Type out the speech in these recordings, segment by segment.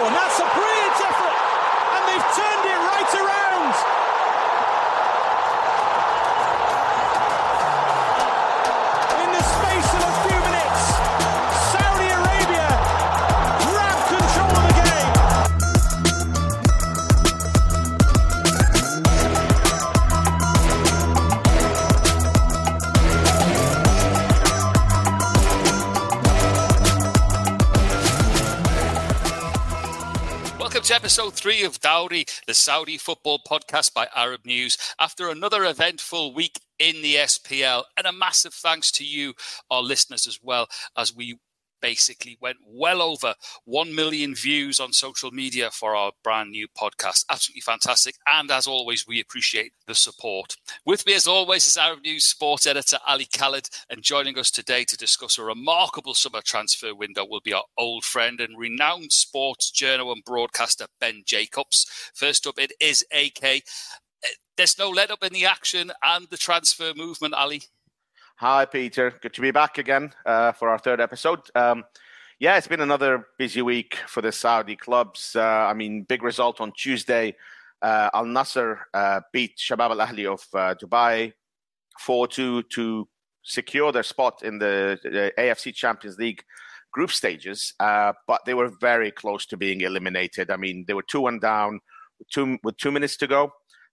Oh, and that's a brilliant effort, and they've turned it right around. Episode three of Dawri, the Saudi football podcast by Arab News. After another eventful week in the SPL, and a massive thanks to you, our listeners, as well, as we basically went well over 1 million views on social media for our brand new podcast. Absolutely fantastic. And as always, we appreciate the support. With me, as always, is Arab News sports editor Ali Khaled. And joining us today to discuss a remarkable summer transfer window will be our old friend and renowned sports journal and broadcaster, Ben Jacobs. First up, it is AK. There's no let up in the action and the transfer movement, Ali. Hi, Peter. Good to be back again uh, for our third episode. Um, yeah, it's been another busy week for the Saudi clubs. Uh, I mean, big result on Tuesday. Uh, Al Nassr uh, beat Shabab Al Ahli of uh, Dubai 4 2 to secure their spot in the, the AFC Champions League group stages, uh, but they were very close to being eliminated. I mean, they were 2 1 down with two, with two minutes to go.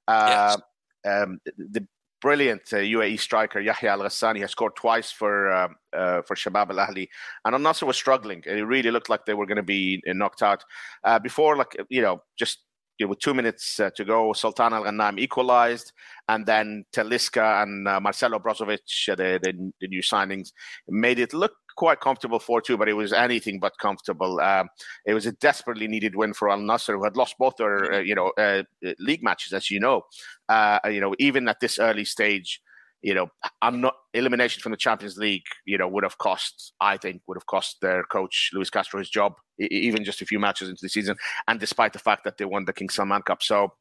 Yes. Um, the brilliant uh, UAE striker Yahya Al Ghassani has scored twice for uh, uh, for Shabab Al Ahli, and Al Nassr was struggling. It really looked like they were going to be knocked out uh, before, like you know, just with two minutes uh, to go. Sultan Al Ghanam equalized, and then Talisca and uh, Marcelo Brozovic, uh, the, the the new signings, made it look quite comfortable 4-2, but it was anything but comfortable. Um, it was a desperately needed win for Al Nassr, who had lost both their, uh, you know, uh, league matches, as you know. Uh, you know, even at this early stage, you know, I'm not elimination from the Champions League. You know, would have cost, I think, would have cost their coach Luis Castro his job, even just a few matches into the season, and despite the fact that they won the King Salman Cup. So.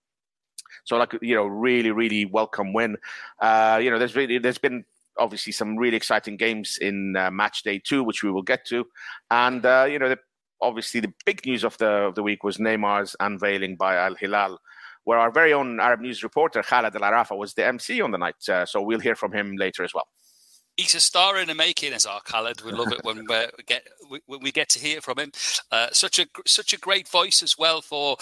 So, like you know, really, really welcome win. Uh, you know, there's really there's been obviously some really exciting games in uh, match day two, which we will get to. And, uh, you know, the, obviously the big news of the, of the week was Neymar's unveiling by Al Hilal, where our very own Arab News reporter, Khaled Alarafah, was the MC on the night. Uh, so we'll hear from him later as well. He's a star in the making, as our Khaled. We love it when we get when we get to hear from him. Uh, such a such a great voice as well for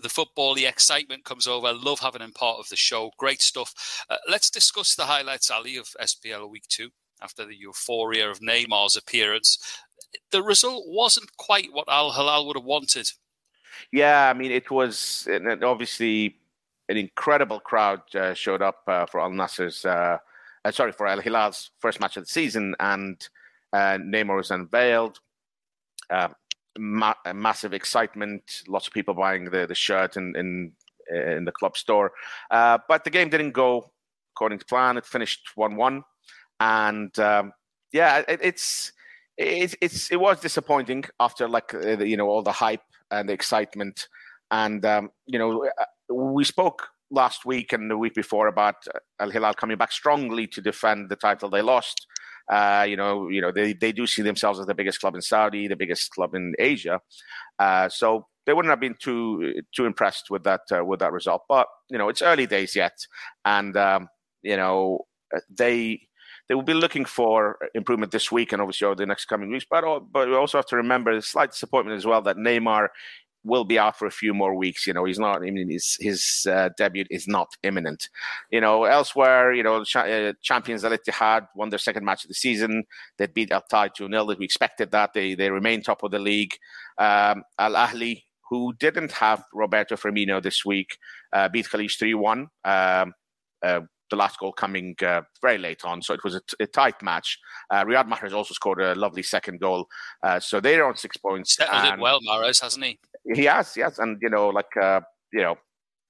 the football. The excitement comes over. I love having him part of the show. Great stuff. Uh, let's discuss the highlights, Ali, of SPL Week Two after the euphoria of Neymar's appearance. The result wasn't quite what Al Hilal would have wanted. Yeah, I mean, it was and obviously an incredible crowd uh, showed up uh, for Al Nassr's. Uh, uh, sorry, for Al Hilal's first match of the season, and uh, Neymar was unveiled. Uh, ma- massive excitement, lots of people buying the, the shirt in, in in the club store. But the game didn't go according to plan. It finished one-one, and um, yeah, it, it's it, it's it was disappointing after like you know all the hype and the excitement, and um, you know we spoke last week and the week before about Al Hilal coming back strongly to defend the title they lost. Uh, you know, you know they, they do see themselves as the biggest club in Saudi, the biggest club in Asia. Uh, so they wouldn't have been too too impressed with that uh, with that result. But you know, it's early days yet, and um, you know they they will be looking for improvement this week and obviously over the next coming weeks. But but we also have to remember the slight disappointment as well that Neymar will be out for a few more weeks. You know, he's not. I mean, his his uh, debut is not imminent. You know, elsewhere, you know, uh, champions Al Ittihad won their second match of the season. They beat Al Tai two 0 We expected that. They they remain top of the league. Um, Al Ahli, who didn't have Roberto Firmino this week, uh, beat Khalij three one. Um, uh, the last goal coming uh, very late on, so it was a, t- a tight match. Uh, Riyad Mahrez also scored a lovely second goal, uh, so they're on six points. Settled it well, Mahrez, hasn't he? He has, yes, and you know, like uh, you know,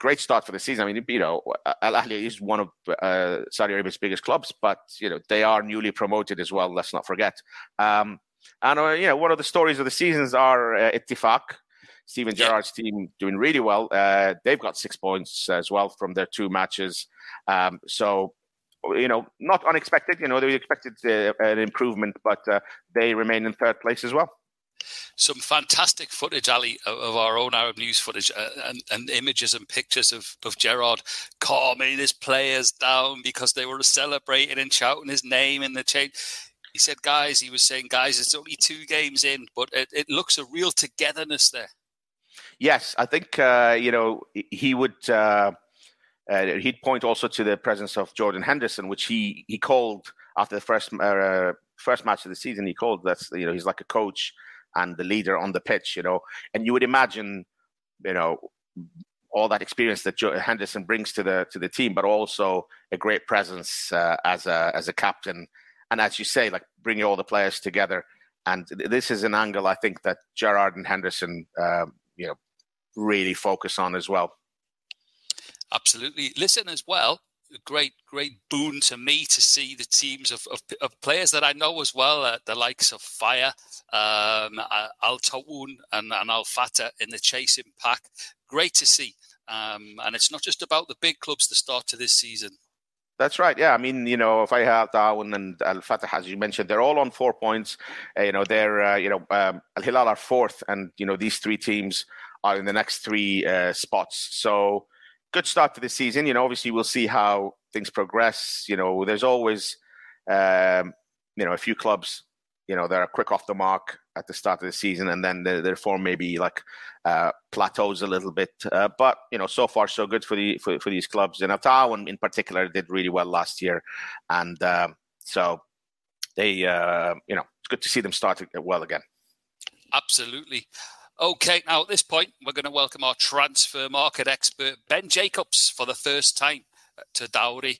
great start for the season. I mean, you know, Al Ahli is one of uh, Saudi Arabia's biggest clubs, but you know, they are newly promoted as well. Let's not forget. Um, and uh, you know, one of the stories of the seasons are uh, Ittifaq. Steven Gerrard's team doing really well. Uh, they've got six points as well from their two matches. Um, so, you know, not unexpected. You know, they expected uh, an improvement, but uh, they remain in third place as well. some fantastic footage, Ali, of our own Arab news footage uh, and, and, images and pictures of, of Gerrard calming his players down because they were celebrating and shouting his name in the chain. He said, guys, he was saying, guys, it's only two games in, but it, it looks a real togetherness there. Yes, I think, uh, you know, he would. Uh, uh, he'd point also to the presence of Jordan Henderson, which he, he called after the first uh, first match of the season. He called that's you know he's like a coach and the leader on the pitch, you know. And you would imagine, you know, all that experience that Henderson brings to the to the team, but also a great presence uh, as a as a captain, and as you say, like bringing all the players together. And this is an angle I think that Gerrard and Henderson, um, you know, really focus on as well. Absolutely. Listen as well great, great boon to me to see the teams of, of, of players that I know as well, uh, the likes of Fayha, um, uh, Al Ta'awun, and, and Al Fateh in the chasing pack. Great to see. Um, and it's not just about the big clubs the start to this season. That's right. Yeah, I mean, you know, if I have Ta'awun and Al Fateh, as you mentioned, they're all on four points. Uh, you know, they're, uh, you know, um, Al Hilal are fourth, and you know these three teams are in the next three uh, spots. So good start to the season. You know, obviously we'll see how things progress. You know, there's always, um, you know, a few clubs, you know, that are quick off the mark at the start of the season, and then their, their form maybe like uh, plateaus a little bit. Uh, but you know, so far so good for the for, for these clubs. And Al in particular did really well last year, and um, so they, uh, you know, it's good to see them start well again. Absolutely. Okay, now at this point, we're going to welcome our transfer market expert, Ben Jacobs, for the first time to Dawri.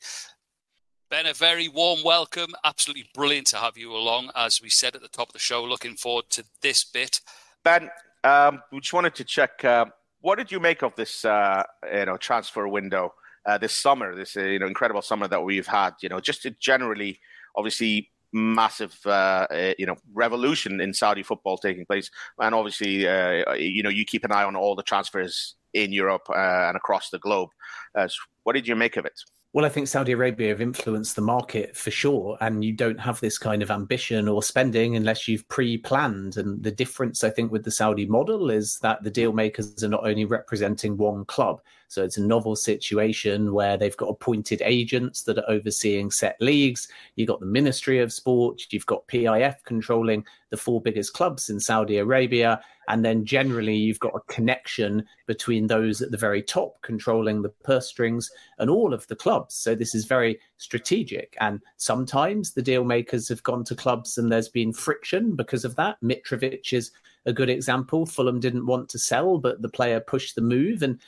Ben, a very warm welcome. Absolutely brilliant to have you along. As we said at the top of the show, looking forward to this bit. Ben, um, we just wanted to check uh, what did you make of this uh, you know transfer window uh, this summer, this uh, you know incredible summer that we've had. You know, just generally, obviously massive uh, uh, you know revolution in Saudi football taking place, and obviously uh, you know you keep an eye on all the transfers in Europe uh, and across the globe. Uh, so what did you make of it? Well, I think Saudi Arabia have influenced the market for sure, and you don't have this kind of ambition or spending unless you've pre-planned. And the difference, I think, with the Saudi model is that the deal makers are not only representing one club, so it's a novel situation where they've got appointed agents that are overseeing set leagues. You've got the Ministry of Sport, you've got PIF controlling the four biggest clubs in Saudi Arabia. And then generally, you've got a connection between those at the very top controlling the purse strings and all of the clubs. So this is very strategic. And sometimes the deal makers have gone to clubs and there's been friction because of that. Mitrovic is a good example. Fulham didn't want to sell, but the player pushed the move. And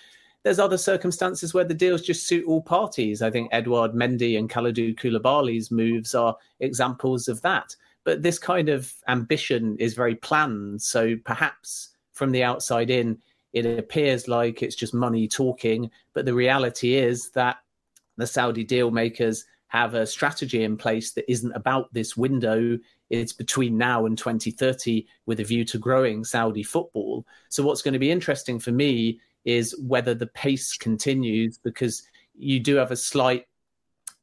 there's other circumstances where the deals just suit all parties. I think Edouard Mendy and Kalidou Koulibaly's moves are examples of that. But this kind of ambition is very planned. So perhaps from the outside in, it appears like it's just money talking. But the reality is that the Saudi deal makers have a strategy in place that isn't about this window. It's between now and 2030 with a view to growing Saudi football. So, what's going to be interesting for me is whether the pace continues because you do have a slight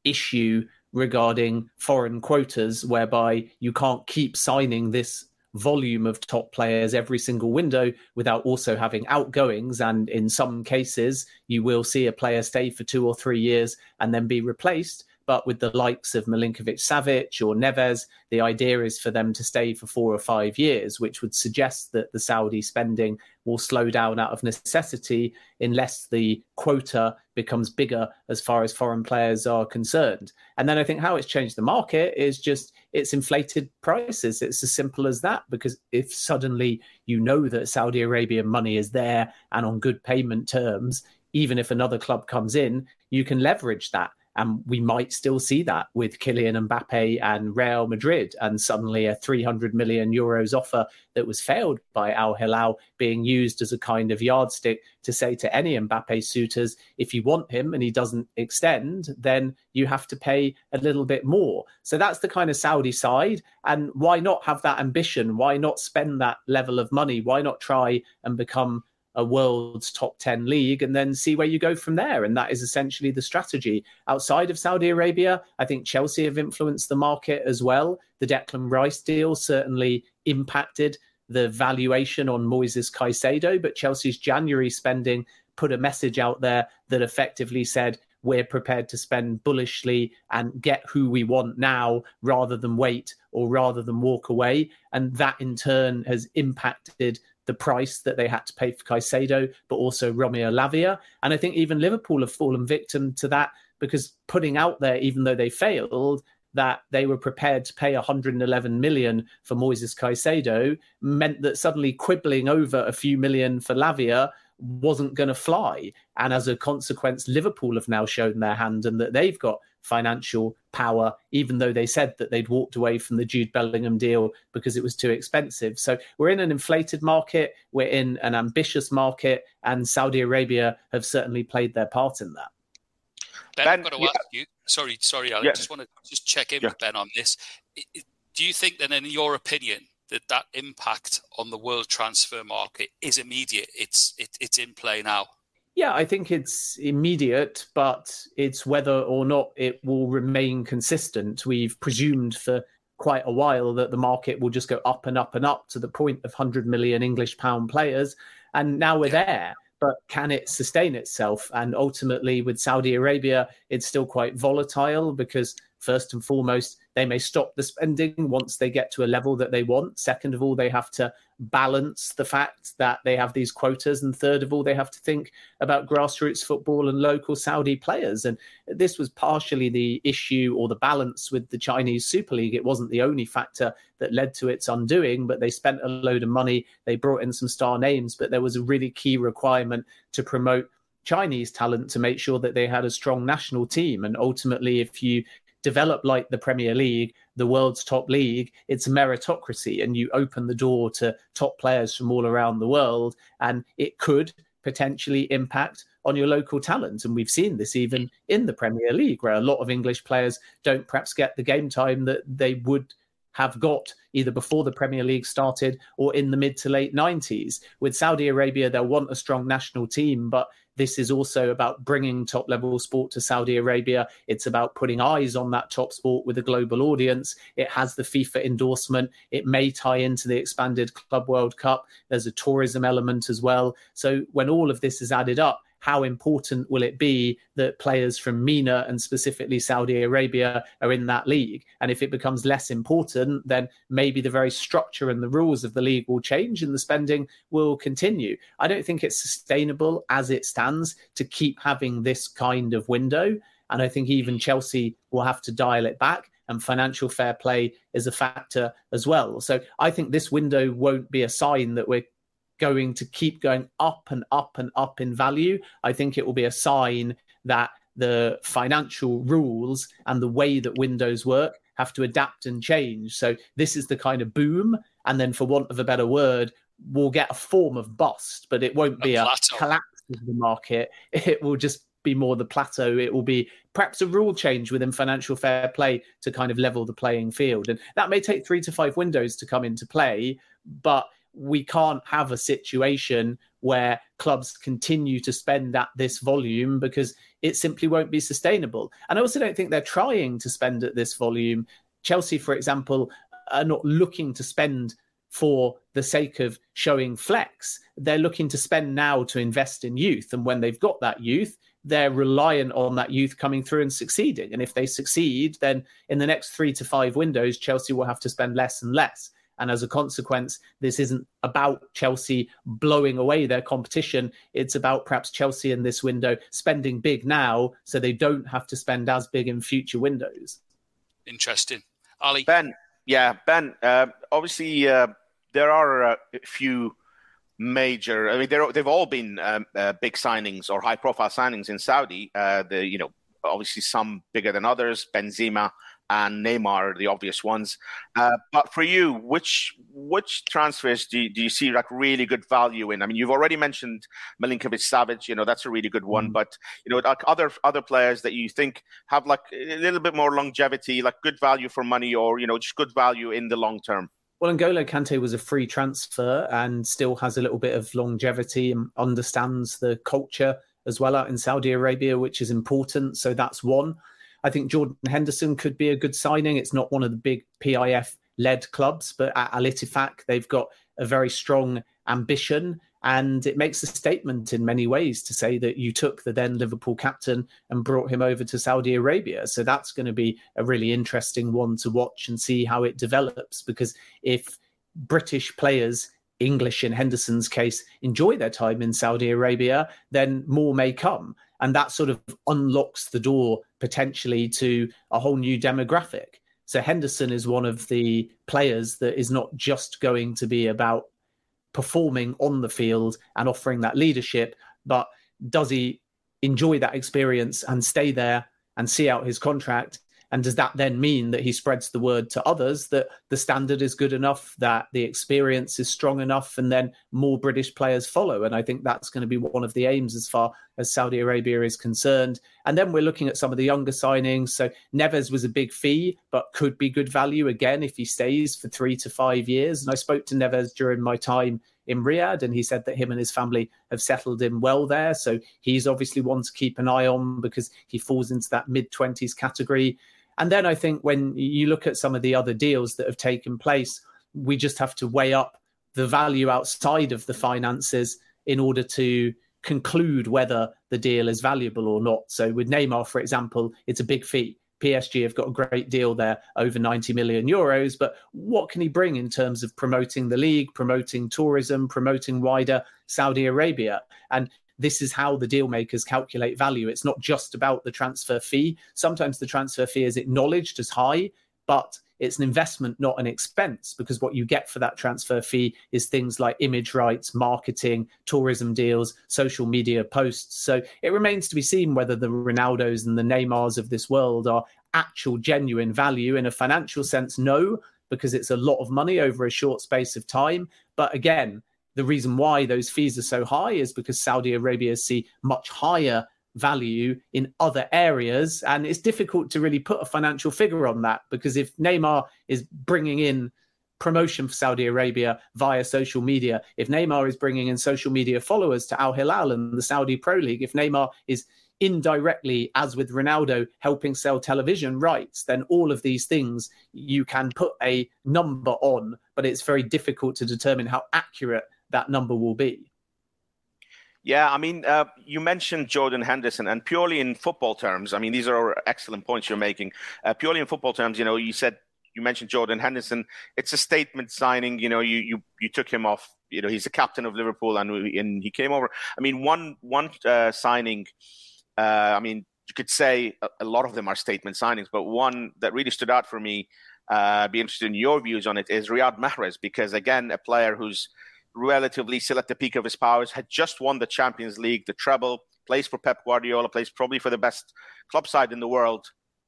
issue regarding foreign quotas whereby you can't keep signing this volume of top players every single window without also having outgoings. And in some cases, you will see a player stay for two or three years and then be replaced. But with the likes of Milinkovic Savic or Neves, the idea is for them to stay for four or five years, which would suggest that the Saudi spending will slow down out of necessity unless the quota becomes bigger as far as foreign players are concerned. And then I think how it's changed the market is just it's inflated prices. It's as simple as that. Because if suddenly you know that Saudi Arabia money is there and on good payment terms, even if another club comes in, you can leverage that. And we might still see that with Kylian Mbappe and Real Madrid, and suddenly a 300 million euros offer that was failed by Al Hilal being used as a kind of yardstick to say to any Mbappe suitors, if you want him and he doesn't extend, then you have to pay a little bit more. So that's the kind of Saudi side. And why not have that ambition? Why not spend that level of money? Why not try and become a world's top 10 league and then see where you go from there. And that is essentially the strategy. Outside of Saudi Arabia, I think Chelsea have influenced the market as well. The Declan Rice deal certainly impacted the valuation on Moises Caicedo, but Chelsea's January spending put a message out there that effectively said we're prepared to spend bullishly and get who we want now rather than wait or rather than walk away. And that in turn has impacted the price that they had to pay for Caicedo, but also Romeo Lavia. And I think even Liverpool have fallen victim to that because putting out there, even though they failed, that they were prepared to pay 111 million for Moises Caicedo meant that suddenly quibbling over a few million for Lavia wasn't going to fly. And as a consequence, Liverpool have now shown their hand and that they've got financial power, even though they said that they'd walked away from the Jude Bellingham deal because it was too expensive. So we're in an inflated market, we're in an ambitious market, and Saudi Arabia have certainly played their part in that. Ben, ben I've got to yeah. ask you. Sorry, sorry, I yeah. just want to just check in yeah. with Ben on this. Do you think that, in your opinion, that that impact on the world transfer market is immediate. It's it, it's in play now. Yeah, I think it's immediate, but it's whether or not it will remain consistent. We've presumed for quite a while that the market will just go up and up and up to the point of 100 million English pound players. And now we're there. But can it sustain itself? And ultimately, with Saudi Arabia, it's still quite volatile because, first and foremost, they may stop the spending once they get to a level that they want. Second of all, they have to balance the fact that they have these quotas. And third of all, they have to think about grassroots football and local Saudi players. And this was partially the issue or the balance with the Chinese Super League. It wasn't the only factor that led to its undoing, but they spent a load of money. They brought in some star names, but there was a really key requirement to promote Chinese talent to make sure that they had a strong national team. And ultimately, if you develop like the Premier League, the world's top league, it's meritocracy and you open the door to top players from all around the world. And it could potentially impact on your local talent. And we've seen this even in the Premier League, where a lot of English players don't perhaps get the game time that they would have got either before the Premier League started or in the mid to late 90s. With Saudi Arabia, they'll want a strong national team, but this is also about bringing top level sport to Saudi Arabia. It's about putting eyes on that top sport with a global audience. It has the FIFA endorsement. It may tie into the expanded Club World Cup. There's a tourism element as well. So when all of this is added up, how important will it be that players from MENA and specifically Saudi Arabia are in that league? And if it becomes less important, then maybe the very structure and the rules of the league will change and the spending will continue. I don't think it's sustainable as it stands to keep having this kind of window. And I think even Chelsea will have to dial it back and financial fair play is a factor as well. So I think this window won't be a sign that we're going to keep going up and up and up in value, I think it will be a sign that the financial rules and the way that windows work have to adapt and change. So this is the kind of boom. And then, for want of a better word, we'll get a form of bust, but it won't be a, a collapse of the market. It will just be more the plateau. It will be perhaps a rule change within financial fair play to kind of level the playing field. And that may take three to five windows to come into play, but we can't have a situation where clubs continue to spend at this volume because it simply won't be sustainable. And I also don't think they're trying to spend at this volume. Chelsea, for example, are not looking to spend for the sake of showing flex. They're looking to spend now to invest in youth. And when they've got that youth, they're reliant on that youth coming through and succeeding. And if they succeed, then in the next three to five windows, Chelsea will have to spend less and less. And as a consequence, this isn't about Chelsea blowing away their competition. It's about perhaps Chelsea in this window spending big now so they don't have to spend as big in future windows. Interesting. Ali? Ben, yeah, Ben, uh, obviously uh, there are a few major. I mean, they've all been um, uh, big signings or high-profile signings in Saudi. Uh, the you know, obviously some bigger than others. Benzema, and Neymar are the obvious ones. Uh, but for you, which which transfers do you, do you see like really good value in? I mean, you've already mentioned Milinkovic Savic. You know, that's a really good one. mm But you know, like other other players that you think have like a little bit more longevity, like good value for money, or you know, just good value in the long term. Well, N'Golo Kante was a free transfer and still has a little bit of longevity and understands the culture as well out in Saudi Arabia, which is important. So that's one. I think Jordan Henderson could be a good signing. It's not one of the big PIF led clubs, but at Al Ittifaq, they've got a very strong ambition and it makes a statement in many ways to say that you took the then Liverpool captain and brought him over to Saudi Arabia. So that's going to be a really interesting one to watch and see how it develops. Because if British players, English in Henderson's case, enjoy their time in Saudi Arabia, then more may come. And that sort of unlocks the door potentially to a whole new demographic. So Henderson is one of the players that is not just going to be about performing on the field and offering that leadership, but does he enjoy that experience and stay there and see out his contract and does that then mean that he spreads the word to others that the standard is good enough, that the experience is strong enough, and then more British players follow? And I think that's going to be one of the aims as far as Saudi Arabia is concerned. And then we're looking at some of the younger signings. So Neves was a big fee, but could be good value again if he stays for three to five years. And I spoke to Neves during my time in Riyadh, and he said that him and his family have settled in well there. So he's obviously one to keep an eye on because he falls into that mid 20s category. And then I think when you look at some of the other deals that have taken place, we just have to weigh up the value outside of the finances in order to conclude whether the deal is valuable or not. So with Neymar, for example, it's a big fee. PSG have got a great deal there, over 90 million euros. But what can he bring in terms of promoting the league, promoting tourism, promoting wider Saudi Arabia? And this is how the deal makers calculate value. It's not just about the transfer fee. Sometimes the transfer fee is acknowledged as high, but it's an investment, not an expense, because what you get for that transfer fee is things like image rights, marketing, tourism deals, social media posts. So it remains to be seen whether the Ronaldos and the Neymars of this world are actual, genuine value in a financial sense. No, because it's a lot of money over a short space of time. But again, the reason why those fees are so high is because Saudi Arabia see much higher value in other areas. And it's difficult to really put a financial figure on that because if Neymar is bringing in promotion for Saudi Arabia via social media, if Neymar is bringing in social media followers to Al Hilal and the Saudi Pro League, if Neymar is indirectly, as with Ronaldo, helping sell television rights, then all of these things you can put a number on, but it's very difficult to determine how accurate that number will be. Yeah, I mean, uh, you mentioned Jordan Henderson, and purely in football terms, I mean, these are excellent points you're making. Uh, purely in football terms, you know, you said you mentioned Jordan Henderson. It's a statement signing. You know, you you you took him off. You know, he's the captain of Liverpool, and and he came over. I mean, one one uh, signing. Uh, I mean, you could say a, a, lot of them are statement signings, but one that really stood out for me. Uh, be interested in your views on it is Riyad Mahrez because again, a player who's relatively still at the peak of his powers, had just won the Champions League, the treble, plays for Pep Guardiola, plays probably for the best club side in the world,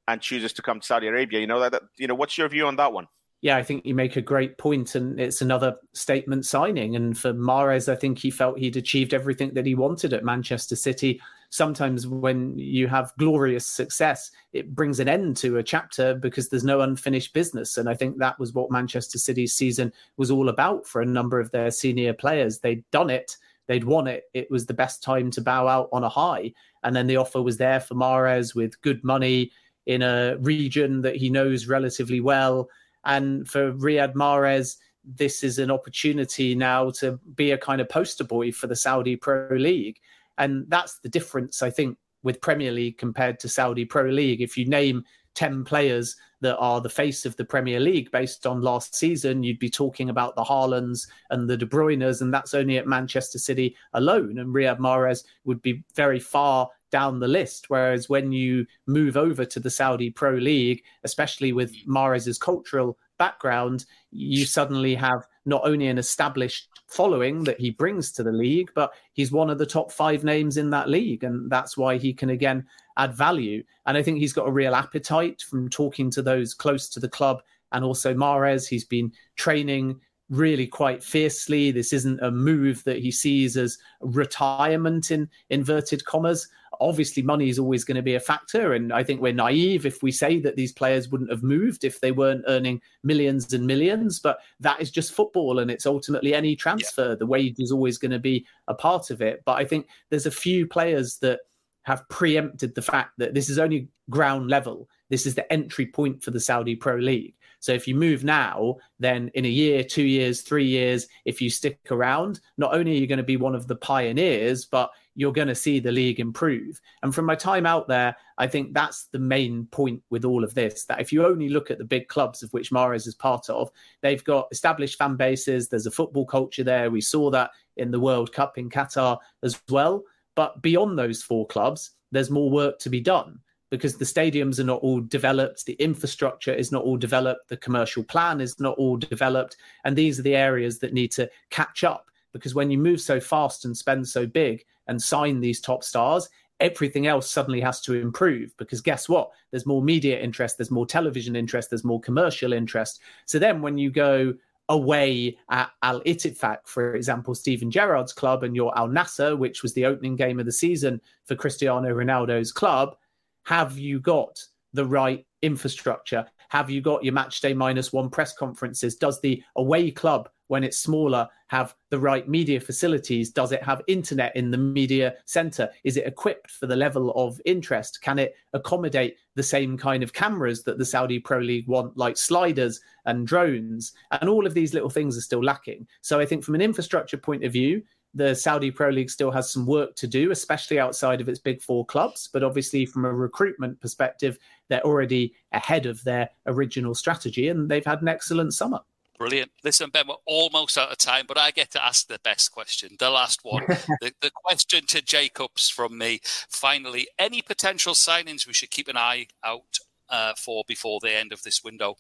and chooses to come to Saudi Arabia. You know that, that you know what's your view on that one? Yeah, I think you make a great point, and it's another statement signing. And for Mahrez, I think he felt he'd achieved everything that he wanted at Manchester City. Sometimes when you have glorious success, it brings an end to a chapter because there's no unfinished business. And I think that was what Manchester City's season was all about for a number of their senior players. They'd done it, they'd won it. It was the best time to bow out on a high. And then the offer was there for Mahrez with good money in a region that he knows relatively well and for Riyad Mahrez, this is an opportunity now to be a kind of poster boy for the Saudi Pro League. And that's the difference, I think, with Premier League compared to Saudi Pro League. If you name 10 players that are the face of the Premier League based on last season, you'd be talking about the Haalands and the De Bruynes, and that's only at Manchester City alone. And Riyad Mahrez would be very far down the list. Whereas when you move over to the Saudi Pro League, especially with mm. Mahrez's cultural background, you suddenly have not only an established following that he brings to the league, but he's one of the top five names in that league. And that's why he can again add value. And I think he's got a real appetite from talking to those close to the club and also Mahrez. He's been training really quite fiercely. This isn't a move that he sees as retirement in inverted commas. Obviously, money is always going to be a factor. And I think we're naive if we say that these players wouldn't have moved if they weren't earning millions and millions. But that is just football. And it's ultimately any transfer. Yeah. The wage is always going to be a part of it. But I think there's a few players that have preempted the fact that this is only ground level. This is the entry point for the Saudi Pro League. So if you move now, then in a year, two years, three years, if you stick around, not only are you going to be one of the pioneers, but you're going to see the league improve. And from my time out there, I think that's the main point with all of this that if you only look at the big clubs of which Mahrez is part of, they've got established fan bases, there's a football culture there. We saw that in the World Cup in Qatar as well. But beyond those four clubs, there's more work to be done because the stadiums are not all developed, the infrastructure is not all developed, the commercial plan is not all developed. And these are the areas that need to catch up because when you move so fast and spend so big and sign these top stars, everything else suddenly has to improve because guess what? There's more media interest, there's more television interest, there's more commercial interest. So then when you go away at Al Ittifaq, for example, Steven Gerrard's club, and your Al Nassr, which was the opening game of the season for Cristiano Ronaldo's club, have you got the right infrastructure? Have you got your match day minus one press conferences? Does the away club, when it's smaller, have the right media facilities? Does it have internet in the media center? Is it equipped for the level of interest? Can it accommodate the same kind of cameras that the Saudi Pro League want, like sliders and drones? And all of these little things are still lacking. So I think from an infrastructure point of view, the Saudi Pro League still has some work to do, especially outside of its big four clubs. But obviously, from a recruitment perspective, they're already ahead of their original strategy and they've had an excellent summer. Brilliant. Listen, Ben, we're almost out of time, but I get to ask the best question, the last one. the, the question to Jacobs from me. Finally, any potential signings we should keep an eye out uh, for before the end of this window?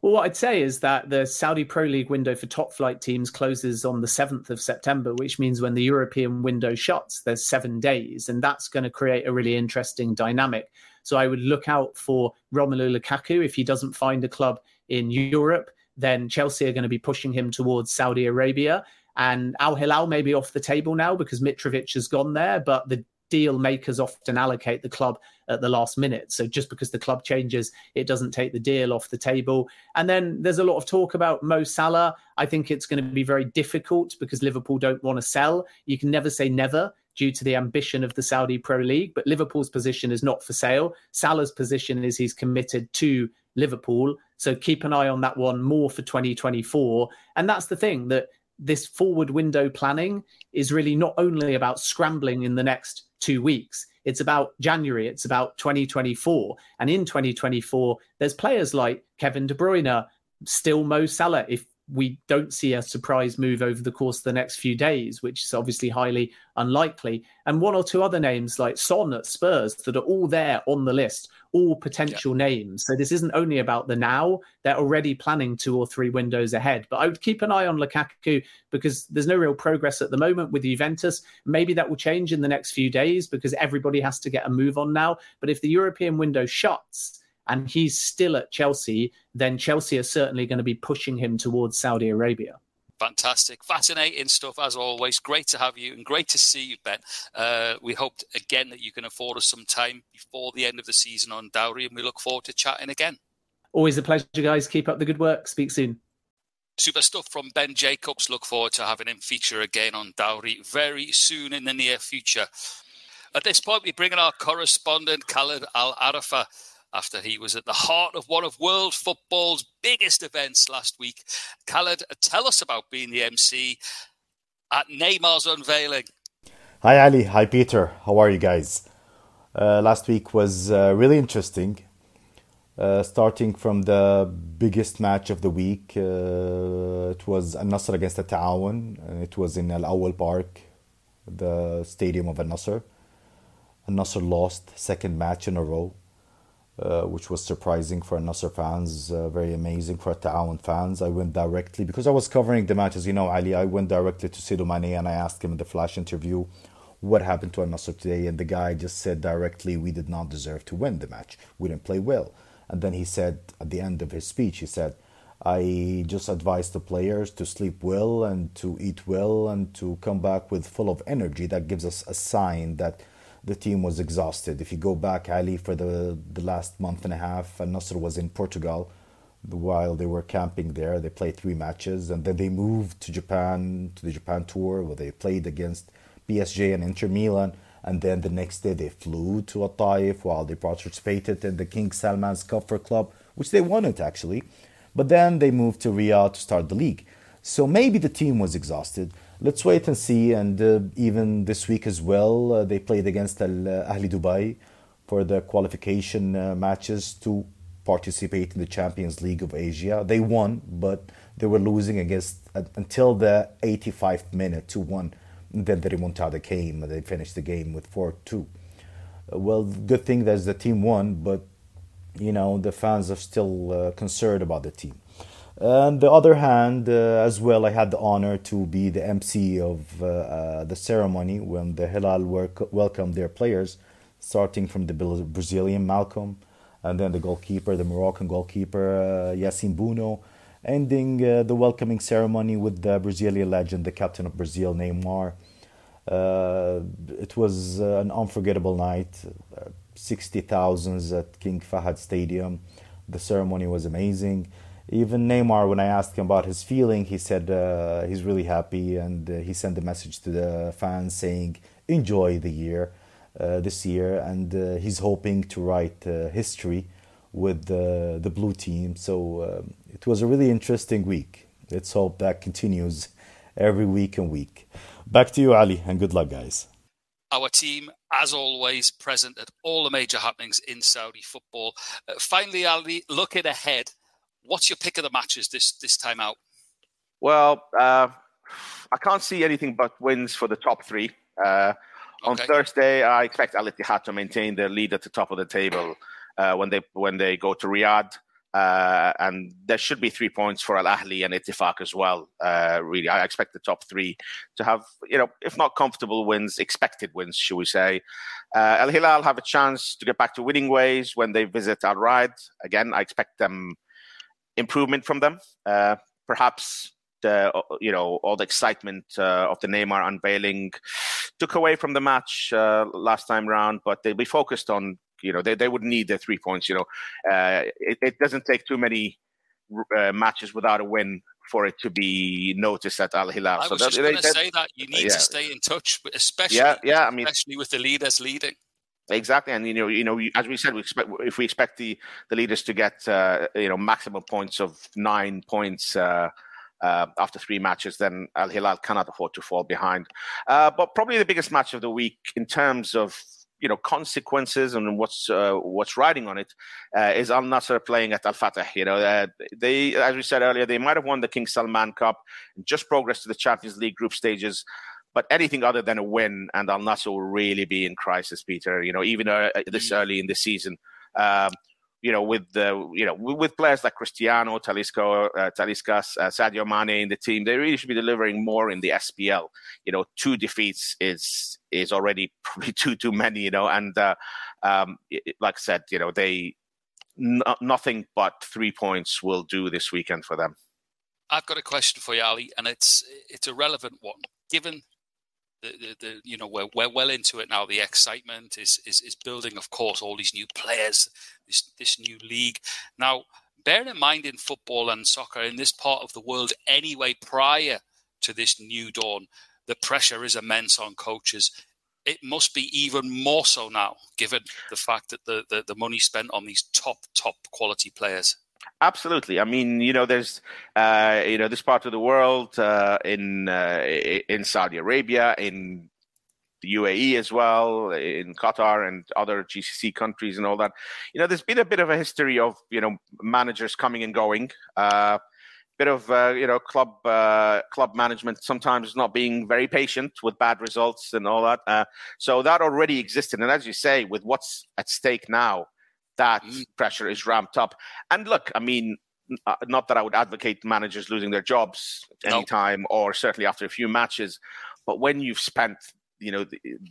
Well, what I'd say is that the Saudi Pro League window for top flight teams closes on the 7th of September, which means when the European window shuts, there's seven days. And that's going to create a really interesting dynamic. So I would look out for Romelu Lukaku. If he doesn't find a club in Europe, then Chelsea are going to be pushing him towards Saudi Arabia. And Al Hilal may be off the table now because Mitrovic has gone there, but the deal makers often allocate the club at the last minute. So just because the club changes, it doesn't take the deal off the table. And then there's a lot of talk about Mo Salah. I think it's going to be very difficult because Liverpool don't want to sell. You can never say never due to the ambition of the Saudi Pro League, but Liverpool's position is not for sale. Salah's position is he's committed to Liverpool. So keep an eye on that one more for 2024. And that's the thing that this forward window planning is really not only about scrambling in the next two weeks. It's about January. It's about 2024. And in 2024, there's players like Kevin De Bruyne, still Mo Salah, if we don't see a surprise move over the course of the next few days, which is obviously highly unlikely. And one or two other names like Son at Spurs that are all there on the list, all potential yeah. names. So this isn't only about the now, they're already planning two or three windows ahead. But I would keep an eye on Lukaku because there's no real progress at the moment with Juventus. Maybe that will change in the next few days because everybody has to get a move on now. But if the European window shuts, and he's still at Chelsea, then Chelsea are certainly going to be pushing him towards Saudi Arabia. Fantastic, fascinating stuff as always. Great to have you and great to see you, Ben. Uh, we hope again that you can afford us some time before the end of the season on Dawri, and we look forward to chatting again. Always a pleasure, guys. Keep up the good work. Speak soon. Super stuff from Ben Jacobs. Look forward to having him feature again on Dawri very soon in the near future. At this point, we bring in our correspondent, Khaled Alarafah after he was at the heart of one of world football's biggest events last week. Khaled, tell us about being the MC at Neymar's unveiling. Hi, Ali. Hi, Peter. How are you guys? Uh, last week was uh, really interesting. Uh, starting from the biggest match of the week, uh, it was Al Nassr against the Ta'awun, it was in Al Awal Park, the stadium of Al Nassr. Al Nassr lost second match in a row. Uh, which was surprising for Nassr fans, uh, very amazing for Ta'awun fans. I went directly, because I was covering the match, as you know, Ali, I went directly to Sadio Mane and I asked him in the flash interview what happened to Al Nassr today, and the guy just said directly, we did not deserve to win the match. We didn't play well. And then he said, at the end of his speech, he said, I just advise the players to sleep well and to eat well and to come back with full of energy. That gives us a sign that the team was exhausted. If you go back, Ali, for the, the last month and a half, Al Nassr was in Portugal while they were camping there. They played three matches and then they moved to Japan, to the Japan tour, where they played against PSG and Inter Milan. And then the next day they flew to Al Taif while they participated in the King Salman's Cup for Club, which they won it actually. But then they moved to Riyadh to start the league. So maybe the team was exhausted. Let's wait and see. And uh, even this week as well, uh, they played against Al Ahli Dubai for the qualification uh, matches to participate in the Champions League of Asia. They won, but they were losing against uh, until the 85th minute to one. then the remontada came. They finished the game with 4 2. Uh, well, good thing that the team won, but you know the fans are still uh, concerned about the team. On the other hand, uh, as well, I had the honor to be the MC of uh, uh, the ceremony when the Hilal work- welcomed their players, starting from the Brazilian Malcom, and then the goalkeeper, the Moroccan goalkeeper uh, Yassine Bounou, ending uh, the welcoming ceremony with the Brazilian legend, the captain of Brazil, Neymar. Uh, it was an unforgettable night. 60,000 at King Fahad Stadium. The ceremony was amazing. Even Neymar, when I asked him about his feeling, he said uh, he's really happy and uh, he sent a message to the fans saying, enjoy the year, uh, this year, and uh, he's hoping to write uh, history with the, the blue team. So it was a really interesting week. Let's hope that continues every week and week. Back to you, Ali, and good luck, guys. Our team, as always, present at all the major happenings in Saudi football. Uh, finally, Ali, looking ahead, what's your pick of the matches this this time out? Well, uh, I can't see anything but wins for the top three. Uh, on okay. Thursday, I expect Al Ittihad to maintain their lead at the top of the table uh, when they when they go to Riyadh. Uh, and there should be three points for Al Ahli and Ittifaq as well. Uh, really, I expect the top three to have, you know, if not comfortable wins, expected wins, should we say? Uh, Al Hilal have a chance to get back to winning ways when they visit Al Raed. Again, I expect them improvement from them. Uh, perhaps the you know all the excitement uh, of the Neymar unveiling took away from the match uh, last time round, but they'll be focused on you know, they, they would need their three points. You know, uh, it, it, doesn't take too many uh, matches without a win for it to be noticed at Al Hilal. I so was that, just going to say that you need yeah. to stay in touch, especially yeah, yeah. I mean, especially with the leaders leading. Exactly, and you know, you know, as we said, we expect if we expect the the leaders to get uh, you know maximum points of nine points. Uh, uh, after three matches, then Al Hilal cannot afford to fall behind. Uh, but probably the biggest match of the week in terms of you know consequences and what's uh, what's riding on it uh, is Al Nassr playing at Al Fateh. You know, uh, they as we said earlier, they might have won the King Salman Cup, just progressed to the Champions League group stages. But anything other than a win, and Al Nassr will really be in crisis, Peter. You know, even uh, this mm. early in the season. Um, you know, with the you know with players like Cristiano, Talisco, uh, Taliscas, uh, Sadio Mane in the team, they really should be delivering more in the SPL. You know, two defeats is is already probably too too many. You know, and uh, um, it, like I said, you know, they n- nothing but three points will do this weekend for them. I've got a question for you, Ali, and it's it's a relevant one. Given the, the, you know we're, we're well into it now. The excitement is, is is building, of course, all these new players, this this new league. Now, bearing in mind in football and soccer in this part of the world, anyway, prior to this new dawn, the pressure is immense on coaches. It must be even more so now, given the fact that the, the, the money spent on these top top quality players. Absolutely. I mean, you know, there's, uh, you know, this part of the world uh, in uh, in Saudi Arabia, in the UAE as well, in Qatar and other GCC countries and all that. You know, there's been a bit of a history of you know managers coming and going. Uh, bit of uh, you know club uh, club management sometimes not being very patient with bad results and all that. Uh, so that already existed, and as you say, with what's at stake now, that mm. pressure is ramped up. And look, I mean, uh, not that I would advocate managers losing their jobs anytime or certainly after a few matches, but when you've spent you know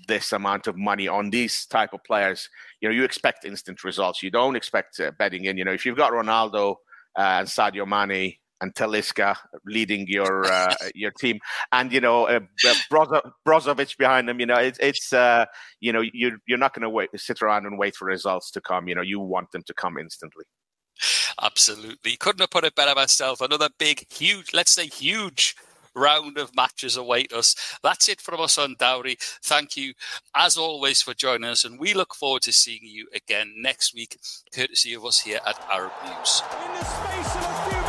this amount of money on these type of players, you know you expect instant results. You don't expect uh, betting in. You know if you've got Ronaldo uh, and Sadio Mane and Talisca leading your uh, your team, and you know uh, Brozovic behind them. You know it's it's uh, you know you you're not going to wait sit around and wait for results to come. You know you want them to come instantly. Absolutely, couldn't have put it better myself. Another big, huge, let's say huge round of matches await us. That's it from us on Dawri. Thank you, as always, for joining us, and we look forward to seeing you again next week, courtesy of us here at Arab News. minutes.